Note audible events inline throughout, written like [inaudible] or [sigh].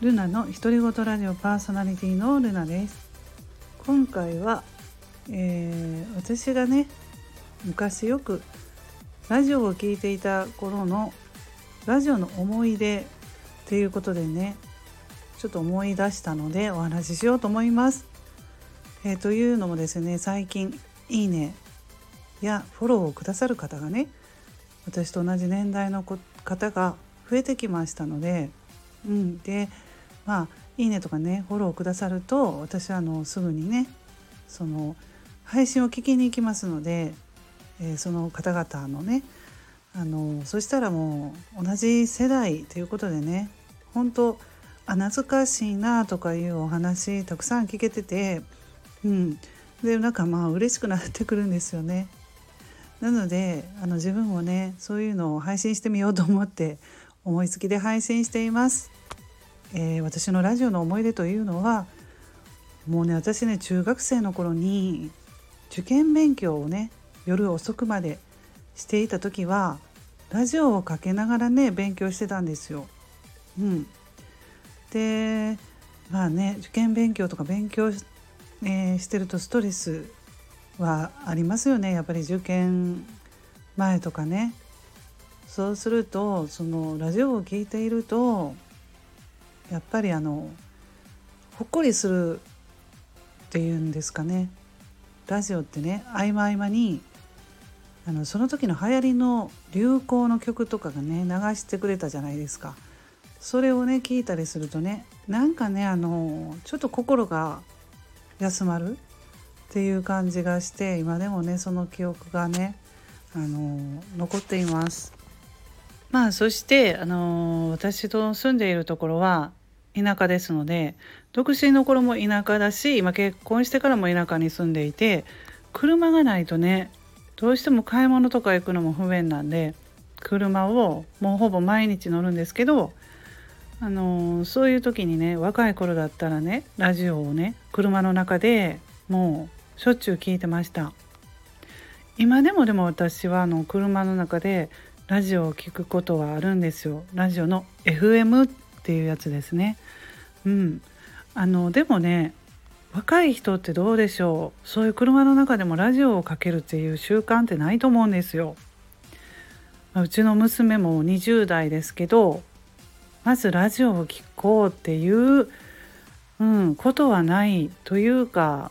ルナの独り言ラジオパーソナリティのルナです今回は、えー、私がね昔よくラジオを聴いていた頃のラジオの思い出っていうことでねちょっと思い出したのでお話ししようと思います。えー、というのもですね最近「いいね」やフォローをくださる方がね私と同じ年代の方が増えてきましたので、うん、でまあいいねとかねフォローくださると私はあのすぐにねその配信を聞きに行きますので、えー、その方々のねあのそしたらもう同じ世代ということでね本当あ懐かしいなとかいうお話たくさん聞けててうんでなんかまあ嬉しくなってくるんですよね。なのであの自分もねそういうのを配信してみようと思って思いつきで配信しています。えー、私のラジオの思い出というのはもうね私ね中学生の頃に受験勉強をね夜遅くまでしていた時はラジオをかけながらね勉強してたんですよ。うん、でまあね受験勉強とか勉強、えー、してるとストレスはありますよねやっぱり受験前とかね。そうするとそのラジオを聴いているとやっぱりあのほっこりするっていうんですかね。ラジオってね合間合間にあのその時の流行りの流行の曲とかがね流してくれたじゃないですか。それをね聞いたりするとねなんかねあのちょっと心が休まるっていう感じがして今でもねその記憶がねあの残っています。まあそしてあの私と住んでいるところは田舎ですので独身の頃も田舎だし今結婚してからも田舎に住んでいて車がないとねどうしても買い物とか行くのも不便なんで車をもうほぼ毎日乗るんですけどあのそういう時にね若い頃だったらねラジオをね車の中でもうしょっちゅう聞いてました。今でもでも私はあの車の中でラジオを聞くことはあるんですよ。ラジオの FM っていうやつですね。うん、あのでもね若い人ってどうでしょう？そういう車の中でもラジオをかけるっていう習慣ってないと思うんですよ。うちの娘も20代ですけどまずラジオを聴こうっていう、うん、ことはないというか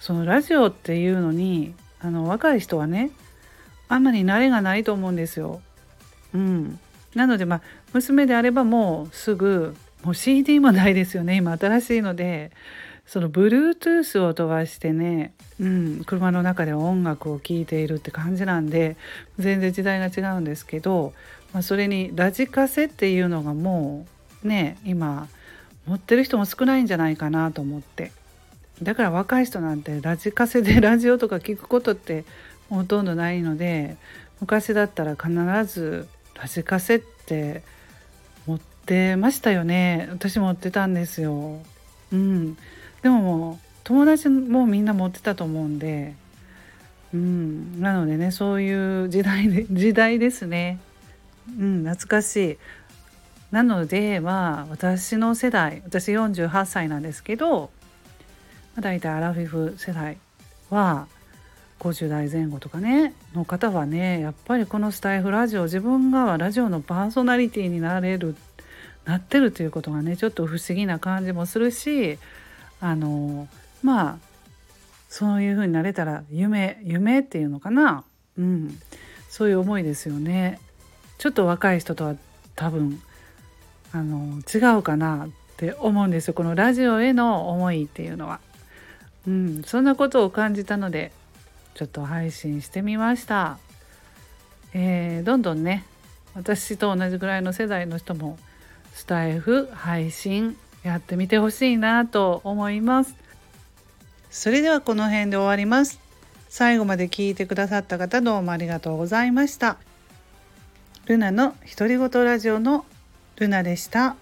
そのラジオっていうのにあの若い人はねあんまり慣れがないと思うんですよ。うん、なのでまあ娘であればもうすぐもう CD もないですよね。今新しいのでその Bluetooth を飛ばしてね、うん、車の中で音楽を聴いているって感じなんで全然時代が違うんですけど、まあ、それにラジカセっていうのがもうね今持ってる人も少ないんじゃないかなと思って。だから若い人なんてラジカセで [laughs] ラジオとか聞くことってほとんどないので昔だったら必ずラジカセって持ってましたよね。私持ってたんですよ。うん。でももう友達もみんな持ってたと思うんで。うん。なのでねそういう時代で [laughs] 時代ですね。うん懐かしい。なのでまあ私の世代私48歳なんですけど、まあ、大体アラフィフ世代は50代前後とかねの方はねやっぱりこのスタイフラジオ自分がラジオのパーソナリティになれるなってるということがねちょっと不思議な感じもするしあのまあそういう風になれたら夢夢っていうのかな。うん。そういう思いですよね。ちょっと若い人とは多分あの違うかなって思うんですよ。このラジオへの思いっていうのは。うん、そんなことを感じたのでちょっと配信してみました。えー、どんどんね私と同じぐらいの世代の人もスタイフ配信やってみてほしいなと思います。それではこの辺で終わります。最後まで聞いてくださった方どうもありがとうございました。ルナの独り言ラジオのルナでした。